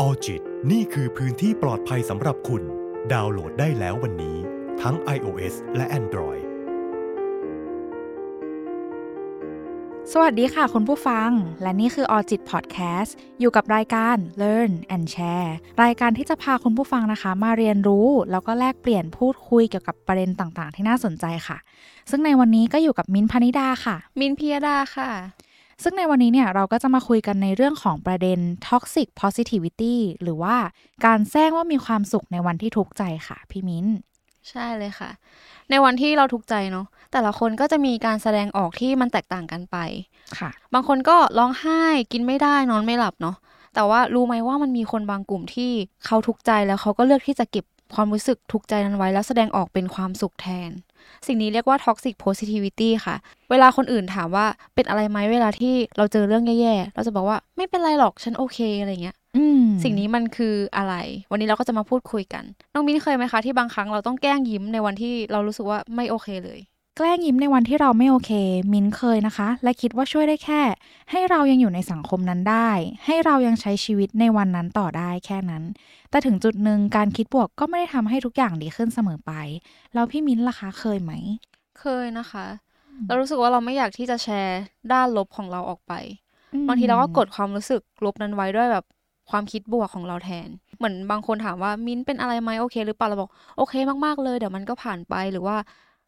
ออจิตนี่คือพื้นที่ปลอดภัยสำหรับคุณ ดาวน์โหลดได้แล้ววันนี้ ทั้ง iOS และ Android สวัสดีค่ะคุณผู้ฟัง และนี่คือออจิตพอดแคสต์อยู่กับรายการ Learn and Share รายการที่จะพาคุณผู้ฟังนะคะ มาเรียนรู้ แล้วก็แลกเปลี่ยนพูดคุยเกี่ยวกับประเด็นต่างๆ ที่น่าสนใจค่ะ ซึ่งในวันนี้ก็อยู่กับมินท์พนิดาค่ะ มินพิยดาค่ะ ซึ่งในวันนี้เนี่ยเราก็จะมาคุยกันในเรื่องของประเด็น toxic positivity หรือว่าการแซงว่ามีความสุขในวันที่ทุกข์ใจค่ะ พี่มิ้น ใช่เลยค่ะ ในวันที่เราทุกข์ใจเนาะแต่ละคนก็จะมีการแสดงออกที่มันแตกต่างกันไปค่ะ บางคนก็ร้องไห้กินไม่ได้นอนไม่หลับเนาะแต่ว่ารู้ไหมว่ามันมีคนบางกลุ่มที่เขาทุกข์ใจแล้วเขาก็เลือกที่จะเก็บความรู้สึกทุกข์ใจนั้นไว้ แล้วแสดงออกเป็นความสุขแทน สิ่งนี้เรียกว่า toxic positivity ค่ะ เวลาคนอื่นถามว่าเป็นอะไรไหมเวลาที่เราเจอเรื่องแย่ๆ เราจะบอกว่าไม่เป็นไรหรอกฉันโอเคอะไรเงี้ยอืมสิ่งนี้มันคืออะไร วันนี้เราก็จะมาพูดคุยกัน น้องมิ้นเคยไหมคะที่บางครั้งเราต้องแกล้งยิ้มในวันที่เรารู้สึกว่าไม่โอเคเลย แกล้งยิ้มในวันที่เราไม่โอเค มินเคยนะคะ และคิดว่าช่วยได้แค่ ให้เรายังอยู่ในสังคมนั้นได้ ให้เรายังใช้ชีวิตในวันนั้นต่อได้แค่นั้น แต่ถึงจุดหนึ่งการคิดบวกก็ไม่ได้ทำให้ทุกอย่างดีขึ้นเสมอไป แล้วพี่มิ้นล่ะคะเคยไหม เคยนะคะ เรารู้สึกว่าเราไม่อยากที่จะแชร์ด้านลบของเราออกไปบางทีเราก็กดความรู้สึกลบนั้นไว้ด้วยแบบความคิดบวกของเราแทน เหมือนบางคนถามว่ามิ้นเป็นอะไรไหมโอเค หรือเปล่าเราบอกโอเคมากๆเลย เดี๋ยวมันก็ผ่านไปหรือว่า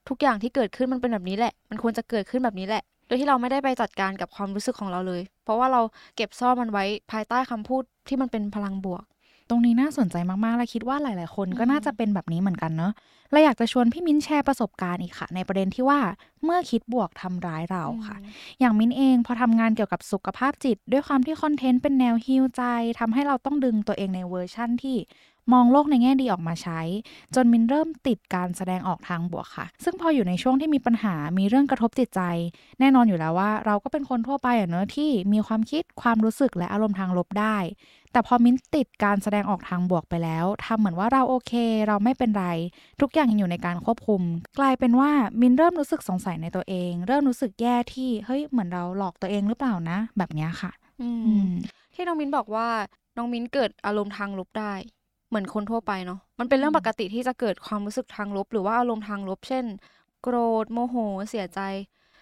ทุกอย่างที่เกิดขึ้นมันเป็นแบบนี้แหละ มันควรจะเกิดขึ้นแบบนี้แหละ โดยที่เราไม่ได้ไปจัดการกับความรู้สึกของเราเลย เพราะว่าเราเก็บซ่อนมันไว้ภายใต้คำพูดที่มันเป็นพลังบวก ตรงนี้น่าสนใจมากๆ และคิดว่าหลาย ๆ คนก็น่าจะเป็นแบบนี้เหมือนกันเนอะเราอยากจะชวนพี่มิ้นแชร์ประสบการณ์อีกค่ะ ในประเด็นที่ว่าเมื่อคิดบวกทำร้ายเราค่ะ อย่างมิ้นเองพอทำงานเกี่ยวกับสุขภาพจิต ด้วยความที่คอนเทนต์เป็นแนวฮิวใจทำให้เราต้องดึงตัวเองในเวอร์ชั่นที่ มองโลกในแง่ดีออกมาใช้ จนมินเริ่มติดการแสดงออกทางบวกค่ะ ซึ่งพออยู่ในช่วงที่มีปัญหามีเรื่องกระทบจิตใจ แน่นอนอยู่แล้วว่า เราก็เป็นคนทั่วไปอะเนอะที่มีความคิดความรู้สึกและอารมณ์ทางลบได้ แต่พอมิ้นติดการแสดงออกทางบวกไปแล้วทำเหมือนว่าเราโอเค เราไม่เป็นไร ทุกอย่างยังอยู่ในการควบคุม กลายเป็นว่ามินเริ่มรู้สึกสงสัยในตัวเอง เริ่มรู้สึกแย่ที่เฮ้ยเหมือนเราหลอกตัวเองหรือเปล่านะ แบบเนี้ยค่ะอืมอืมที่น้องมิ้นบอกว่าน้องมิ้นเกิดอารมณ์ทางลบได้ เหมือนคนทั่วไปเนาะมันเป็นเรื่องปกติที่จะเกิดความรู้สึกทางลบ หรือว่าอารมณ์ทางลบ เช่น โกรธโมโห เสียใจ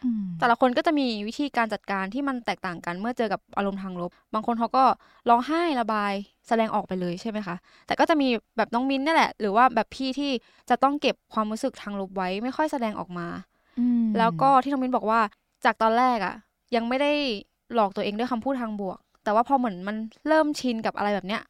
อืมแต่ละคนก็จะมีวิธีการจัดการที่มันแตกต่างกันเมื่อเจอกับอารมณ์ทางลบ บางคนเขาก็ร้องไห้ระบายแสดงออกไปเลยใช่ไหมคะ แต่ก็จะมีแบบน้องมิ้นนี่แหละ หรือว่าแบบพี่ที่จะต้องเก็บความรู้สึกทางลบไว้ไม่ค่อยแสดงออกมาอืมแล้วก็ที่น้องมิ้นบอกว่าจากตอนแรกอะยังไม่ได้หลอกตัวเองด้วยคำพูดทางบวก แต่ว่าพอเหมือนมันเริ่มชินกับอะไรแบบเนี้ย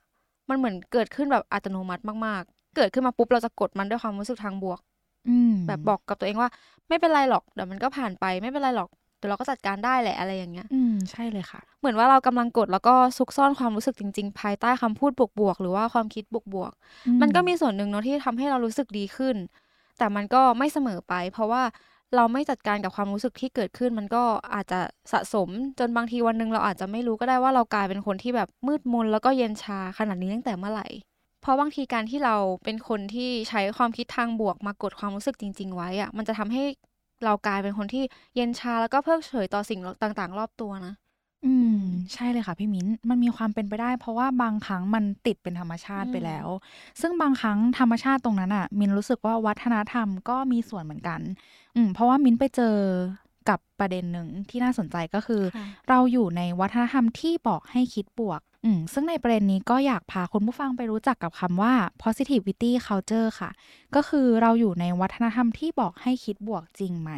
มันเหมือนเกิดขึ้นแบบอัตโนมัติมากๆ เกิดขึ้นมาปุ๊บเราจะกดมันด้วยความรู้สึกทางบวกอืมแบบบอกกับตัวเองว่า ไม่เป็นไรหรอกเดี๋ยวมันก็ผ่านไปไม่เป็นไรหรอกเดี๋ยวเราก็จัดการได้แหละอะไรอย่างเงี้ย อืมใช่เลยค่ะ เหมือนว่าเรากำลังกดแล้วก็ซุกซ่อนความรู้สึกจริง ๆ ภายใต้คำพูดบวกๆหรือว่าความคิดบวกๆมันก็มีส่วนหนึ่งเนาะที่ทำให้เรารู้สึกดีขึ้น แต่มันก็ไม่เสมอไป เพราะว่า เราไม่จัดการกับความรู้สึกที่เกิดขึ้น มันก็อาจจะสะสมจนบางทีวันหนึ่งเราอาจจะไม่รู้ก็ได้ว่าเรากลายเป็นคนที่แบบมืดมนแล้วก็เย็นชาขนาดนี้ตั้งแต่เมื่อไหร่ เพราะบางทีการที่เราเป็นคนที่ใช้ความคิดทางบวกมากดความรู้สึกจริง ๆ ไว้อะมันจะทำให้เรากลายเป็นคนที่เย็นชาแล้วก็เพิกเฉยต่อสิ่งต่างๆ รอบตัวนะอืม ใช่เลยค่ะพี่มิ้น มันมีความเป็นไปได้ เพราะว่าบางครั้งมันติดเป็นธรรมชาติไปแล้ว ซึ่งบางครั้งธรรมชาติตรงนั้นอะ มินรู้สึกว่าวัฒนธรรมก็มีส่วนเหมือนกัน อืมเพราะว่ามินไปเจอกับประเด็นหนึ่งที่น่าสนใจก็คือค่ะเราอยู่ในวัฒนธรรมที่บอกให้คิดบวก อืมซึ่งในประเด็นนี้ก็อยากพาคุณผู้ฟังไปรู้จักกับคำว่า positivity culture ค่ะ ก็คือเราอยู่ในวัฒนธรรมที่บอกให้คิดบวกจริงไหม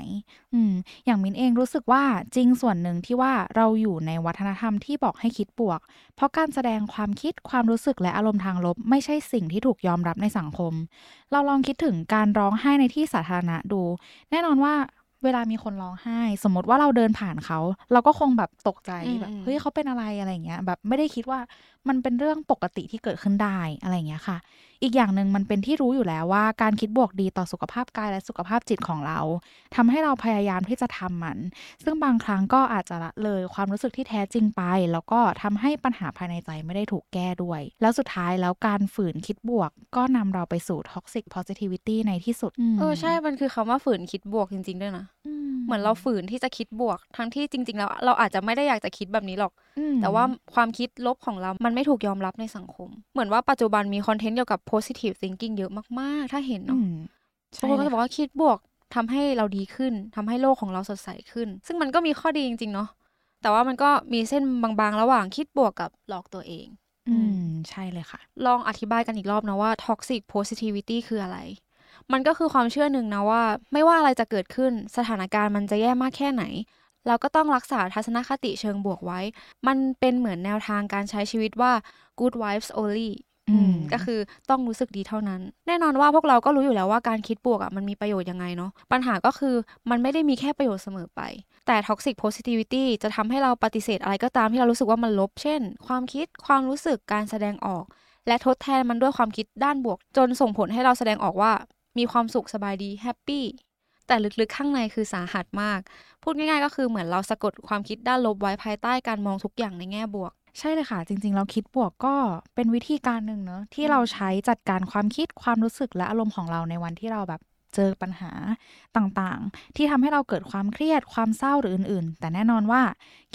อืม อย่างมินเองรู้สึกว่าจริงส่วนหนึ่งที่ว่าเราอยู่ในวัฒนธรรมที่บอกให้คิดบวก เพราะการแสดงความคิดความรู้สึกและอารมณ์ทางลบ ไม่ใช่สิ่งที่ถูกยอมรับในสังคม เราลองคิดถึงการร้องไห้ในที่สาธารณะดู แน่นอนว่า เวลามีคนร้องไห้ สมมติว่าเราเดินผ่านเขา เราก็คงแบบตกใจอืมแบบอืมเฮ้ยเขาเป็นอะไรอะไรอย่างเงี้ยแบบไม่ได้คิดว่ามันเป็นเรื่องปกติที่เกิดขึ้นได้อะไรอย่างเงี้ยค่ะ อีกอย่างหนึ่งมันเป็นที่รู้อยู่แล้วว่าการคิดบวกดีต่อสุขภาพกายและสุขภาพจิตของเราทำให้เราพยายามที่จะทำมัน ซึ่งบางครั้งก็อาจจะละเลยความรู้สึกที่แท้จริงไป แล้วก็ทำให้ปัญหาภายในใจไม่ได้ถูกแก้ด้วย แล้วสุดท้ายแล้วการฝืนคิดบวก ก็นำเราไปสู่ toxic positivity ในที่สุดเออใช่ มันคือคำว่าฝืนคิดบวกจริง ๆ ด้วยนะเหมือนเราฝืนที่จะคิดบวก ทั้งที่จริง ๆ แล้วเราอาจจะไม่ได้อยากจะคิดแบบนี้หรอกอืมแต่ว่าความคิดลบของเรามันมันไม่ถูกยอมรับในสังคม เหมือนว่าปัจจุบันมีคอนเทนต์เกี่ยวกับ positive thinking เยอะมาก ๆ ถ้าเห็นอืเนาะมบางคนก็จะบอกว่าคิดบวกทำให้เราดีขึ้นทำให้โลกของเราสดใสขึ้น ซึ่งมันก็มีข้อดีจริง ๆ เนาะแต่ว่ามันก็มีเส้นบาง ๆ ระหว่างคิดบวกกับหลอกตัวเอง อืม ใช่เลยค่ะ ลองอธิบายกันอีกรอบนะว่า toxic positivity คืออะไร มันก็คือความเชื่อหนึ่งนะว่า ไม่ว่าอะไรจะเกิดขึ้นสถานการณ์มันจะแย่มากแค่ไหน เราก็ต้องรักษาทัศนคติเชิงบวกไว้ มันเป็นเหมือนแนวทางการใช้ชีวิตว่า good vibes only อืม ก็คือต้องรู้สึกดีเท่านั้น แน่นอนว่าพวกเราก็รู้อยู่แล้วว่าการคิดบวกอะมันมีประโยชน์ยังไงเนาะปัญหาก็คือมันไม่ได้มีแค่ประโยชน์เสมอไป แต่ toxic positivity จะทำให้เราปฏิเสธอะไรก็ตามที่เรารู้สึกว่ามันลบ เช่น ความคิดความรู้สึกการแสดงออก และทดแทนมันด้วยความคิดด้านบวก จนส่งผลให้เราแสดงออกว่า มีความสุขสบายดีแฮปปี้แต่ลึกๆข้างในคือสาหัสมาก พูดง่ายๆ ก็คือเหมือนเราสะกดความคิดด้านลบไว้ภายใต้การมองทุกอย่างในแง่บวก ใช่เลยค่ะ จริง ๆ เราคิดบวกก็เป็นวิธีการหนึ่งเนอะที่เราใช้จัดการความคิดความรู้สึกและอารมณ์ของเราในวันที่เราแบบ เจอปัญหาต่างๆ ที่ทำให้เราเกิดความเครียดความเศร้าหรืออื่นๆ แต่แน่นอนว่า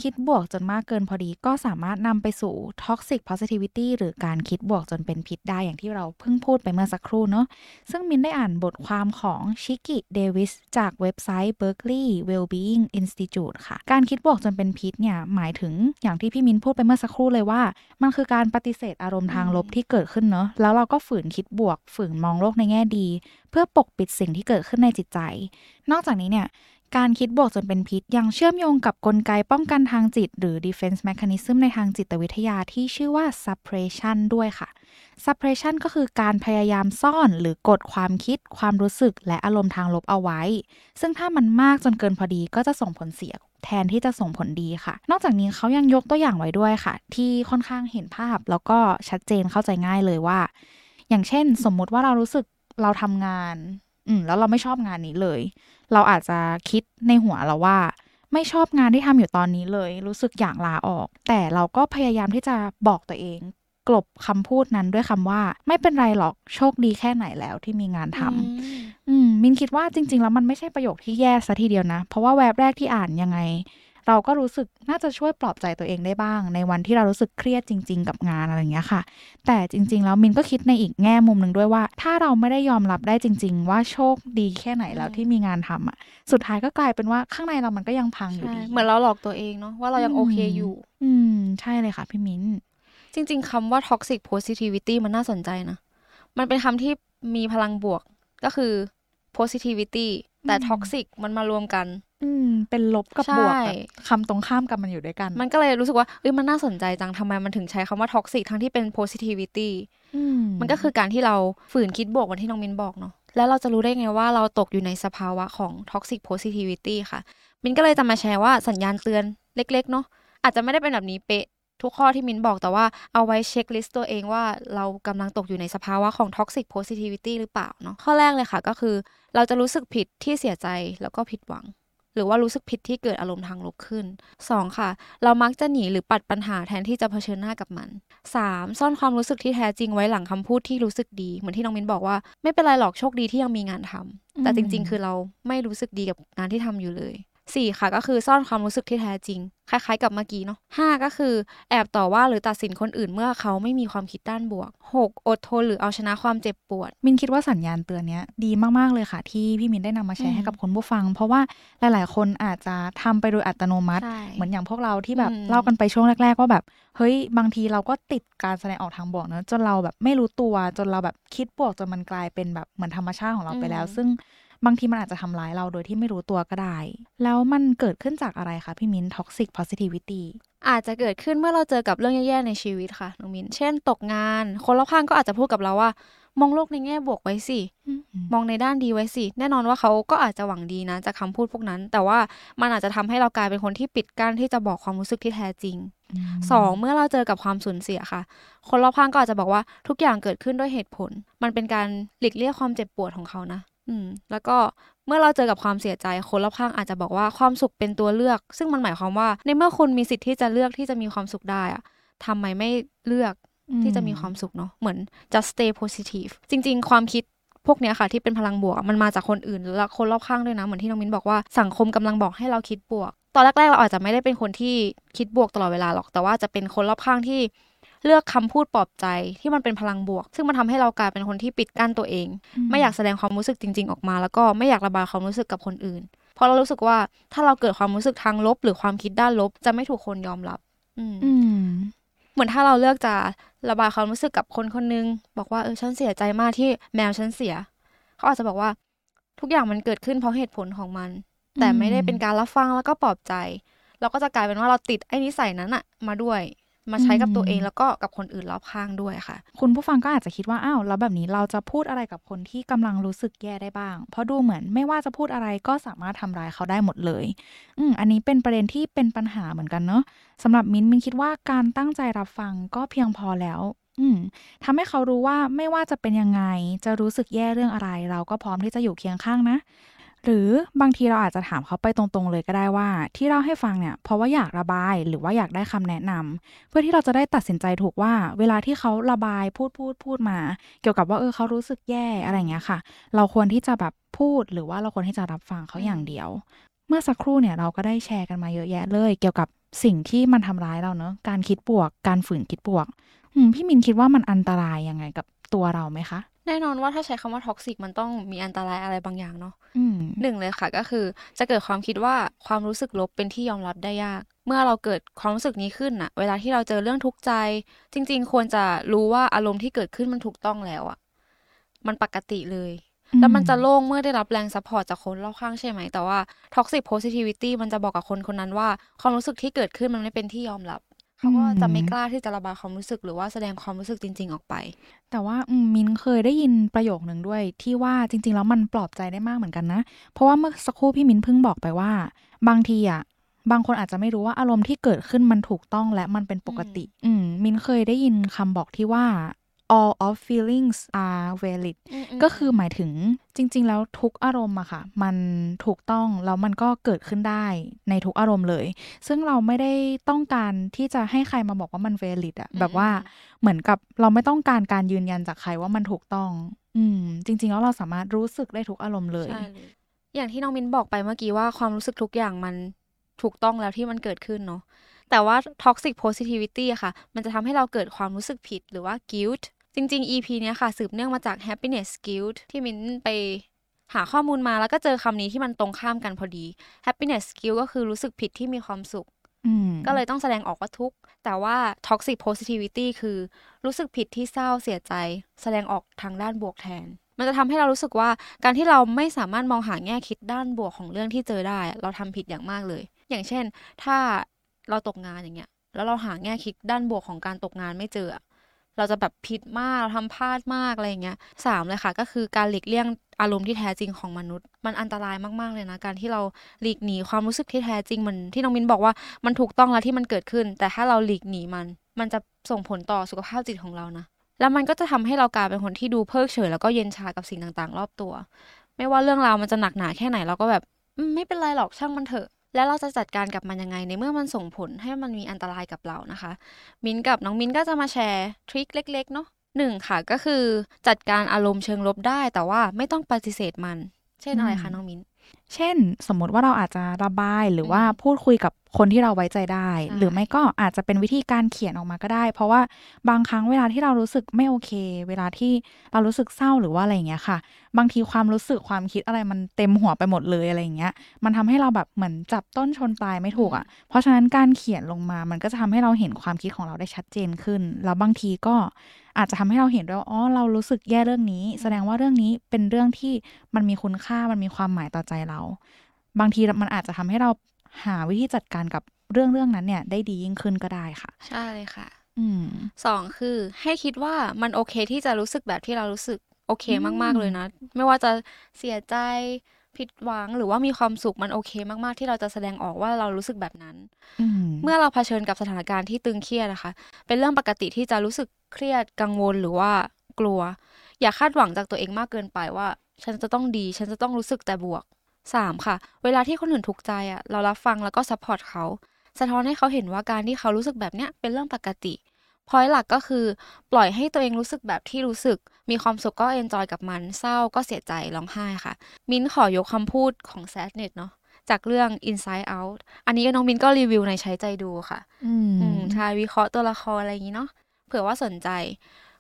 คิดบวกจนมากเกินพอดีก็สามารถนำไปสู่ toxic positivity หรือการคิดบวกจนเป็นพิษได้อย่างที่เราเพิ่งพูดไปเมื่อสักครู่เนอะซึ่งมินได้อ่านบทความของชิกิเดวิสจากเว็บไซต์ Berkeley Wellbeing Institute ค่ะ การคิดบวกจนเป็นพิษเนี่ยหมายถึงอย่างที่พี่มินพูดไปเมื่อสักครู่เลยว่า มันคือการปฏิเสธอารมณ์ทางลบที่เกิดขึ้นเนอะแล้วเราก็ฝืนคิดบวก ฝืนมองโลกในแง่ดี เพื่อปกปิดสิ่งที่เกิดขึ้นในจิตใจ นอกจากนี้เนี่ยการคิดบวกจนเป็นพิษยังเชื่อมโยงกับกลไกป้องกันทางจิต หรือ defense mechanism ในทางจิตวิทยาที่ชื่อว่า suppression ด้วยค่ะ suppression ก็คือการพยายามซ่อนหรือกดความคิด ความรู้สึก และอารมณ์ทางลบเอาไว้ ซึ่งถ้ามันมากจนเกินพอดีก็จะส่งผลเสียแทนที่จะส่งผลดีค่ะ นอกจากนี้เขายังยกตัวอย่างไว้ด้วยค่ะ ที่ค่อนข้างเห็นภาพ แล้วก็ชัดเจนเข้าใจง่ายเลยว่า อย่างเช่น สมมุติว่าเรารู้สึกเราทำงาน อืมแล้วเราไม่ชอบงานนี้เลย เราอาจจะคิดในหัวเราว่า ไม่ชอบงานที่ทำอยู่ตอนนี้เลย รู้สึกอยากลาออก แต่เราก็พยายามที่จะบอกตัวเอง กลบคำพูดนั้นด้วยคำว่า ไม่เป็นไรหรอกโชคดีแค่ไหนแล้วที่มีงานทำอืมมินคิดว่าจริง ๆ แล้วมันไม่ใช่ประโยคที่แย่ซะทีเดียวนะ เพราะว่าแวบแรกที่อ่านยังไง เราก็รู้สึกน่าจะช่วยปลอบใจตัวเองได้บ้าง ในวันที่เรารู้สึกเครียดจริง ๆ กับงานอะไรอย่างเงี้ยค่ะ แต่จริง ๆ แล้วมินก็คิดในอีกแง่มุมหนึ่งด้วยว่า ถ้าเราไม่ได้ยอมรับได้จริง ๆ ว่าโชคดีแค่ไหนแล้วอืมที่มีงานทำอะ สุดท้ายก็กลายเป็นว่าข้างในเรามันก็ยังพังอยู่ใช่ดีเหมือนเราหลอกตัวเองเนาะว่าเรายังโอเคอยู่ อืมใช่เลยค่ะพี่มิ้นจริง ๆคำว่า toxic positivity มันน่าสนใจนะ มันเป็นคำที่มีพลังบวกก็คือ positivity แต่อืม toxic มันมารวมกัน อืมเป็นลบกับใช่บวกแบบคำตรงข้ามกันมันอยู่ด้วยกัน มันก็เลยรู้สึกว่าเอ้ยมันน่าสนใจจังทำไมมันถึงใช้คำว่า toxic ทั้งที่เป็น positivity อืมมันก็คือการที่เราฝืนคิดบวกเหมือนที่น้องมินบอกเนาะแล้วเราจะรู้ได้ไงว่าเราตกอยู่ในสภาวะของ toxic positivity ค่ะ มินก็เลยจะมาแชร์ว่าสัญญาณเตือนเล็ก ๆ เนาะอาจจะไม่ได้เป็นแบบนี้เป๊ะทุกข้อที่มินบอกแต่ว่าเอาไว้เช็คลิสต์ตัวเองว่าเรากำลังตกอยู่ในสภาวะของ toxic positivity หรือเปล่าเนาะข้อแรกเลยค่ะก็คือ เราจะรู้สึกผิดที่เสียใจแล้วก็ผิดหวัง หรือว่ารู้สึกผิดที่เกิดอารมณ์ทางลบขึ้น 2. ค่ะ เรามักจะหนีหรือปัดปัญหาแทนที่จะเผชิญหน้ากับมัน 3. ซ่อนความรู้สึกที่แท้จริงไว้หลังคำพูดที่รู้สึกดี เหมือนที่น้องมินบอกว่าไม่เป็นไรหรอกโชคดีที่ยังมีงานทำแต่จริง ๆ คือเราไม่รู้สึกดีกับงานที่ทำอยู่เลย 4. ค่ะ ก็คือซ่อนความรู้สึกที่แท้จริง คล้ายๆ กับเมื่อกี้เนาะ 5. ก็คือ แอบต่อว่าหรือตัดสินคนอื่นเมื่อเขาไม่มีความคิดด้านบวก 6. อดทนหรือเอาชนะความเจ็บปวด มินคิดว่าสัญญาณเตือนเนี้ยดีมากๆเลยค่ะ ที่พี่มินได้นำมาแชอืร์มให้กับคนผู้ฟัง เพราะว่าหลายๆ คนอาจจะทำไปโดยอัตโนมัติใช่เหมือนอย่างพวกเราที่แบบอืมเล่ากันไปช่วงแรก ๆ ว่าแบบเฮ้ยบางทีเราก็ติดการแสดงออกทางบวกเนอะจนเราแบบไม่รู้ตัวจนเราแบบคิดบวกจนมันกลายเป็นแบบเหมือนธรรมชาติของเราไปแล้ว ซึ่ง บางทีมันอาจจะทำร้ายเราโดยที่ไม่รู้ตัวก็ได้ แล้วมันเกิดขึ้นจากอะไรคะพี่มิน toxic positivity อาจจะเกิดขึ้นเมื่อเราเจอกับเรื่องแย่ๆในชีวิตค่ะน้องมิน เช่น ตกงาน คนรอบข้างก็อาจจะพูดกับเราว่า มองโลกในแง่บวกไว้สิ มองในด้านดีไว้สิ แน่นอนว่าเขาก็อาจจะหวังดีนะจากคำพูดพวกนั้น แต่ว่ามันอาจจะทำให้เรากลายเป็นคนที่ปิดกั้นที่จะบอกความรู้สึกที่แท้จริงสองเมื่อเราเจอกับความสูญเสียค่ะ คนรอบข้างก็อาจจะบอกว่าทุกอย่างเกิดขึ้นด้วยเหตุผล มันเป็นการหลีกเลี่ยงความเจ็บปวดของเขานะ อืม แล้วก็เมื่อเราเจอกับความเสียใจคนรอบข้างอาจจะบอกว่าความสุขเป็นตัวเลือก ซึ่งมันหมายความว่า ในเมื่อคุณมีสิทธิ์ที่จะเลือกที่จะมีความสุขได้อะทำไมไม่เลือกที่จะมีความสุขเนาะเหมือน just stay positive จริง ๆ ความคิดพวกเนี้ยค่ะที่เป็นพลังบวกมันมาจากคนอื่นและคนรอบข้างด้วยนะเหมือนที่น้องมิ้นบอกว่าสังคมกำลังบอกให้เราคิดบวก ตอนแรกๆเราอาจจะไม่ได้เป็นคนที่คิดบวกตลอดเวลาหรอกแต่ว่าจะเป็นคนรอบข้างที่ เลือกคำพูดปลอบใจที่มันเป็นพลังบวก ซึ่งมันทำให้เรากลายเป็นคนที่ปิดกั้นตัวเอง ไม่อยากแสดงความรู้สึกจริง ๆ ออกมา แล้วก็ไม่อยากระบายความรู้สึกกับคนอื่น เพราะเรารู้สึกว่าถ้าเราเกิดความรู้สึกทางลบ หรือความคิดด้านลบ จะไม่ถูกคนยอมรับ อืมอืมเหมือนถ้าเราเลือกจะระบายความรู้สึกกับคนคนนึง บอกว่าเออฉันเสียใจมากที่แมวฉันเสีย เขาอาจจะบอกว่าทุกอย่างมันเกิดขึ้นเพราะเหตุผลของมัน แต่ไม่ได้เป็นการรับฟังแล้วก็ปลอบใจ เราก็จะกลายเป็นว่าเราติดไอ้นิสัยนั้นอะมาด้วย มาใช้กับตัวเองแล้วก็กับคนอื่นรอบข้างด้วยค่ะ คุณผู้ฟังก็อาจจะคิดว่าอ้าวแล้วแบบนี้เราจะพูดอะไรกับคนที่กำลังรู้สึกแย่ได้บ้าง เพราะดูเหมือนไม่ว่าจะพูดอะไรก็สามารถทำร้ายเขาได้หมดเลย อืมอันนี้เป็นประเด็นที่เป็นปัญหาเหมือนกันเนาะสำหรับมิ้นท์มิ้นคิดว่าการตั้งใจรับฟังก็เพียงพอแล้วอืมทำให้เขารู้ว่าไม่ว่าจะเป็นยังไง จะรู้สึกแย่เรื่องอะไร เราก็พร้อมที่จะอยู่เคียงข้างนะ หรือบางทีเราอาจจะถามเขาไปตรงๆเลยก็ได้ว่า ที่เราให้ฟังเนี่ยเพราะว่าอยากระบายหรือว่าอยากได้คำแนะนำเพื่อที่เราจะได้ตัดสินใจถูกว่า เวลาที่เขาระบายพูดพูดพูดมา เกี่ยวกับว่าเออเขารู้สึกแย่อะไรเงี้ยค่ะ เราควรที่จะแบบพูดหรือว่าเราควรที่จะรับฟังเขาอย่างเดียว เมื่อสักครู่เนี่ยเราก็ได้แชร์กันมาเยอะแยะเลย เกี่ยวกับสิ่งที่มันทำร้ายเราเนอะการคิดบวก การฝืนคิดบวกพี่มินคิดว่ามันอันตรายยังไงกับตัวเราไหมคะ แน่นอนว่าถ้าใช้คำว่า toxic มันต้องมีอันตรายอะไรบางอย่างเนาะอืมหนึ่งเลยค่ะก็คือจะเกิดความคิดว่าความรู้สึกลบเป็นที่ยอมรับได้ยาก เมื่อเราเกิดความรู้สึกนี้ขึ้นน่ะเวลาที่เราเจอเรื่องทุกข์ใจ จริง ๆ ควรจะรู้ว่าอารมณ์ที่เกิดขึ้นมันถูกต้องแล้วอะมันปกติเลยแล้วมันจะโล่งเมื่อได้รับแรง support จากคนรอบข้างใช่ไหม แต่ว่า toxic positivity มันจะบอกกับคนคนนั้นว่า ความรู้สึกที่เกิดขึ้นมันไม่เป็นที่ยอมรับ เขาก็จะไม่กล้าที่จะระบายความรู้สึกหรือว่าแสดงความรู้สึกจริง ๆ ออกไป แต่ว่าอืมมินเคยได้ยินประโยคหนึ่งด้วย ที่ว่าจริง ๆ แล้วมันปลอบใจได้มากเหมือนกันนะ เพราะว่าเมื่อสักครู่พี่มินเพิ่งบอกไปว่า บางทีอะบางคนอาจจะไม่รู้ว่าอารมณ์ที่เกิดขึ้นมันถูกต้องและมันเป็นปกติ อืม มินเคยได้ยินคำบอกที่ว่า all of feelings are valid ก็คือหมายถึงจริง ๆ แล้วทุกอารมณ์อะค่ะ มันถูกต้อง แล้วมันก็เกิดขึ้นได้ในทุกอารมณ์เลย ซึ่งเราไม่ได้ต้องการที่จะให้ใครมาบอกว่ามัน valid อะอืมแบบว่าเหมือนกับเราไม่ต้องการการยืนยันจากใครว่ามันถูกต้อง อืม จริง ๆ แล้วเราสามารถรู้สึกได้ทุกอารมณ์เลยใช่เลย อย่างที่น้องมินบอกไปเมื่อกี้ว่าความรู้สึกทุกอย่างมันถูกต้องแล้วที่มันเกิดขึ้นเนาะแต่ว่า toxic positivity อะค่ะ มันจะทำให้เราเกิดความรู้สึกผิดหรือว่า guilt จริง ๆ EP เนี้ยค่ะ สืบเนื่องมาจาก happiness guilt ที่มินไปหาข้อมูลมาแล้วก็เจอคำนี้ที่มันตรงข้ามกันพอดี happiness guilt ก็คือรู้สึกผิดที่มีความสุขอืมก็เลยต้องแสดงออกว่าทุกข์แต่ว่า toxic positivity คือรู้สึกผิดที่เศร้าเสียใจ แสดงออกทางด้านบวกแทน มันจะทำให้เรารู้สึกว่าการที่เราไม่สามารถมองหาแง่คิดด้านบวกของเรื่องที่เจอได้อะเราทำผิดอย่างมากเลย อย่างเช่น ถ้าเราตกงานอย่างเงี้ย แล้วเราหาแง่คิดด้านบวกของการตกงานไม่เจออะ เราจะแบบผิดมากเราทำพลาดมากอะไรอย่างเงี้ยสามเลยค่ะ ก็คือการหลีกเลี่ยงอารมณ์ที่แท้จริงของมนุษย์ มันอันตรายมากๆเลยนะ การที่เราหลีกหนีความรู้สึกที่แท้จริงเหมันที่น้องมินบอกว่ามันถูกต้องแล้วที่มันเกิดขึ้น แต่ถ้าเราหลีกหนีมัน มันจะส่งผลต่อสุขภาพจิตของเรานะแล้วมันก็จะทำให้เรากลายเป็นคนที่ดูเพิกเฉยแล้วก็เย็นชากับสิ่งต่างๆ รอบตัว ไม่ว่าเรื่องราวมันจะหนักหนาแค่ไหนเราก็แบบไม่เป็นไรหรอกช่างมันเถอะ แล้วเราจะจัดการกับมันยังไง ในเมื่อมันส่งผลให้มันมีอันตรายกับเรานะคะ มินกับน้องมินก็จะมาแชร์ทริคเล็ก ๆ เนาะหนึ่งค่ะก็คือจัดการอารมณ์เชิงลบได้ แต่ว่าไม่ต้องปฏิเสธมัน เช่นอะไรคะน้องมินเช่น สมมติว่าเราอาจจะระบายหรือว่าพูดคุยกับคนที่เราไว้ใจได้ใช่หรือไม่ก็อาจจะเป็นวิธีการเขียนออกมาก็ได้ เพราะว่าบางครั้งเวลาที่เรารู้สึกไม่โอเค เวลาที่เรารู้สึกเศร้าหรือว่าอะไรอย่างเงี้ยค่ะ บางทีความรู้สึกความคิดอะไรมันเต็มหัวไปหมดเลยอะไรอย่างเงี้ย มันทำให้เราแบบเหมือนจับต้นชนปลายไม่ถูกอะ เพราะฉะนั้นการเขียนลงมา มันก็จะทำให้เราเห็นความคิดของเราได้ชัดเจนขึ้น แล้วบางทีก็อาจจะทำให้เราเห็นด้วยว่าอ๋อเรารู้สึกแย่เรื่องนี้ แสดงว่าเรื่องนี้เป็นเรื่องที่มันมีคุณค่ามันมีความหมายต่อใจเรา บางทีมันอาจจะทำให้เรา หาวิธีจัดการกับเรื่องเรื่องนั้นเนี่ย ได้ดียิ่งขึ้นก็ได้ค่ะ ใช่เลยค่ะอืมสองคือให้คิดว่ามันโอเคที่จะรู้สึกแบบที่เรารู้สึกโอเคอืมมาก ๆ เลยนะ ไม่ว่าจะเสียใจผิดหวังหรือว่ามีความสุขมันโอเคมากๆ ที่เราจะแสดงออกว่าเรารู้สึกแบบนั้นอืมเมื่อเราเผชิญกับสถานการณ์ที่ตึงเครียดนะคะ เป็นเรื่องปกติที่จะรู้สึกเครียดกังวลหรือว่ากลัว อย่าคาดหวังจากตัวเองมากเกินไปว่า ฉันจะต้องดี ฉันจะต้องรู้สึกแต่บวก สามค่ะ เวลาที่คนอื่นทุกข์ใจอะเรารับฟังแล้วก็ support เขา สะท้อนให้เขาเห็นว่าการที่เขารู้สึกแบบเนี้ยเป็นเรื่องปกติพอยหลักก็คือ ปล่อยให้ตัวเองรู้สึกแบบที่รู้สึก มีความสุขก็ enjoy กับมัน เศร้าก็เสียใจร้องไห้ค่ะ มิ้นขอยกคำพูดของ Sadness เนาะจากเรื่อง Inside Out อันนี้ก็น้องมิ้นก็รีวิวในใช้ใจดูค่ะอืมอืมใช่วิเคราะห์ตัวละครอะไรอย่างนี้เนาะเผื่อว่าสนใจ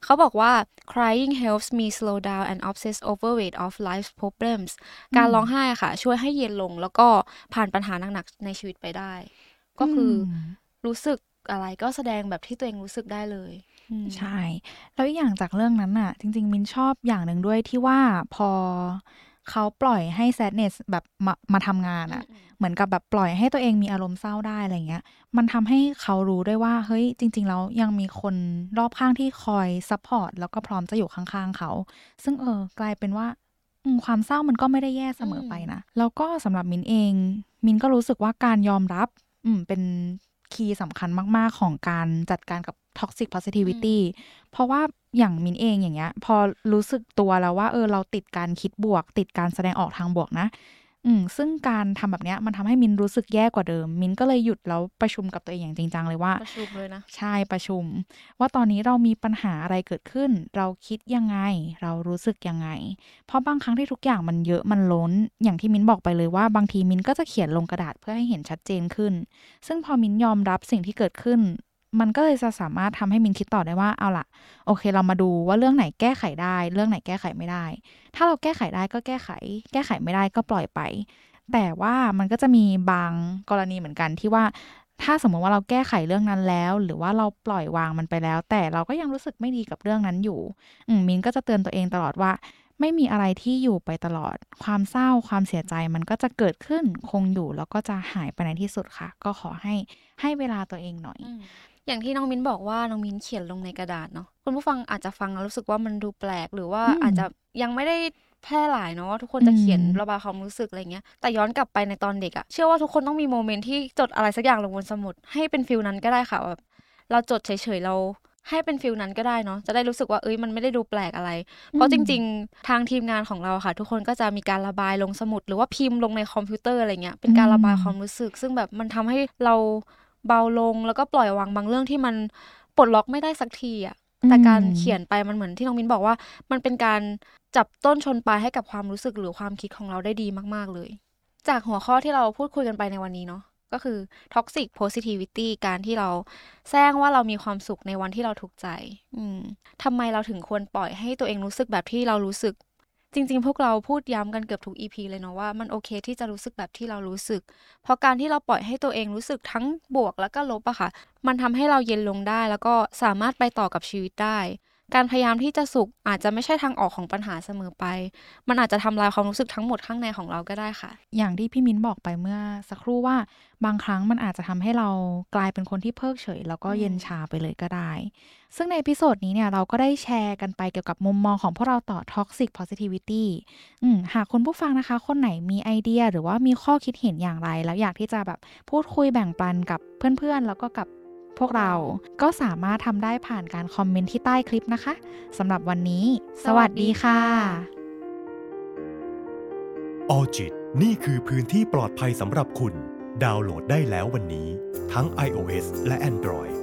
เขาบอกว่า crying helps me slow down and obsess over weight of life's problems การร้องไห้ค่ะ ช่วยให้เย็นลงแล้วก็ผ่านปัญหาหนักๆในชีวิตไปได้ ก็คืออรู้สึกอะไรก็แสดงแบบที่ตัวเองรู้สึกได้เลย ใช่ แล้วอีกอย่างจากเรื่องนั้นน่ะจริง ๆ มินชอบอย่างหนึ่งด้วยที่ว่าพอ เขาปล่อยให้ sadness แบบมามาทำงานอะ่ะเหมือนกับแบบปล่อยให้ตัวเองมีอารมณ์เศร้าได้อะไรเงี้ย มันทำให้เขารู้ด้วยว่า เฮ้ย จริง ๆ แล้วยังมีคนรอบข้างที่คอย support แล้วก็พร้อมจะอยู่ข้างๆเขา ซึ่งเออกลายเป็นว่าความเศร้ามันก็ไม่ได้แย่เสมอไปนะ แล้วก็สำหรับมินเอง มินก็รู้สึกว่าการยอมรับ อืมเป็น key สำคัญมาก ๆ ของการจัดการกับ toxic positivity เพราะว่าอย่างมินเองอย่างเงี้ย พอรู้สึกตัวแล้วว่า เออเราติดการคิดบวก ติดการแสดงออกทางบวกนะ อืมซึ่งการทำแบบเนี้ยมันทำให้มินรู้สึกแย่กว่าเดิม มินก็เลยหยุดแล้วประชุมกับตัวเองอย่างจริงจังเลยว่าประชุมเลยนะใช่ประชุม ว่าตอนนี้เรามีปัญหาอะไรเกิดขึ้น เราคิดยังไง เรารู้สึกยังไง เพราะบางครั้งที่ทุกอย่างมันเยอะมันล้น อย่างที่มินบอกไปเลยว่าบางทีมินก็จะเขียนลงกระดาษเพื่อให้เห็นชัดเจนขึ้น ซึ่งพอมินยอมรับสิ่งที่เกิดขึ้น มันก็เลยจะสามารถทำให้มินคิดต่อได้ว่าเอาละโอเค เรามาดูว่าเรื่องไหนแก้ไขได้ เรื่องไหนแก้ไขไม่ได้ ถ้าเราแก้ไขได้ก็แก้ไข แก้ไขไม่ได้ก็ปล่อยไป แต่ว่ามันก็จะมีบางกรณีเหมือนกันที่ว่า ถ้าสมมติว่าเราแก้ไขเรื่องนั้นแล้ว หรือว่าเราปล่อยวางมันไปแล้ว แต่เราก็ยังรู้สึกไม่ดีกับเรื่องนั้นอยู่อืมินก็จะเตือนตัวเองตลอดว่าไม่มีอะไรที่อยู่ไปตลอด ความเศร้า ความเสียใจมันก็จะเกิดขึ้น คงอยู่ แล้วก็จะหายไปในที่สุดค่ะ ก็ขอให้ให้เวลาตัวเองหน่อย อย่างที่น้องมิ้นบอกว่าน้องมิ้นเขียนลงในกระดาษเนาะคุณผู้ฟังอาจจะฟังแล้วรู้สึกว่ามันดูแปลกหรือว่าอาจจะยังไม่ได้แพร่หลายเนาะทุกคนจะเขียนระบายความรู้สึกอะไรเงี้ยแต่ย้อนกลับไปในตอนเด็กอะเชื่อว่าทุกคนต้องมี moment ที่จดอะไรสักอย่างลงบนสมุดให้เป็น feel นั้นก็ได้ค่ะแบบเราจดเฉยๆเราให้เป็น feel นั้นก็ได้เนาะจะได้รู้สึกว่าเอ้ยมันไม่ได้ดูแปลกอะไร เพราะจริง ๆ ทางทีมงานของเราค่ะ ทุกคนก็จะมีการระบายลงสมุด หรือว่าพิมพ์ลงในคอมพิวเตอร์อะไรเงี้ยเป็นการระบายความรู้สึก ซึ่งแบบมันทำให้เรา เบาลงแล้วก็ปล่อยวางบางเรื่องที่มันปลดล็อกไม่ได้สักทีอะแต่การเขียนไปมันเหมือนที่น้องมินบอกว่า มันเป็นการจับต้นชนปลายให้กับความรู้สึกหรือความคิดของเราได้ดีมากๆเลย จากหัวข้อที่เราพูดคุยกันไปในวันนี้เนาะก็คือ toxic positivity การที่เราแซงว่าเรามีความสุขในวันที่เราถูกใจ อืมทำไมเราถึงควรปล่อยให้ตัวเองรู้สึกแบบที่เรารู้สึก จริง ๆ พวกเราพูดย้ำกันเกือบทุก EP เลยเนาะว่ามันโอเคที่จะรู้สึกแบบที่เรารู้สึก เพราะการที่เราปล่อยให้ตัวเองรู้สึกทั้งบวกแล้วก็ลบอะค่ะ มันทำให้เราเย็นลงได้ แล้วก็สามารถไปต่อกับชีวิตได้ การพยายามที่จะสุขอาจจะไม่ใช่ทางออกของปัญหาเสมอไป มันอาจจะทำลายความรู้สึกทั้งหมดข้างในของเราก็ได้ค่ะ อย่างที่พี่มิ้นบอกไปเมื่อสักครู่ว่า บางครั้งมันอาจจะทำให้เรากลายเป็นคนที่เพิกเฉย แล้วก็เย็นชาไปเลยก็ได้ ซึ่งใน episode นี้เนี่ยเราก็ได้แชร์กันไปเกี่ยวกับมุมมองของพวกเราต่อ toxic positivity อืมหากคุณผู้ฟังนะคะ คนไหนมีไอเดีย หรือว่ามีข้อคิดเห็นอย่างไร แล้วอยากที่จะแบบพูดคุยแบ่งปันกับเพื่อนๆ แล้วก็กับ พวกเราก็สามารถทำได้ผ่านการคอมเมนต์ที่ใต้คลิปนะคะสำหรับวันนี้ สวัสดีค่ะออจิตนี่คือพื้นที่ปลอดภัยสำหรับคุณ ดาวน์โหลดได้แล้ววันนี้ ทั้ง iOS และ Android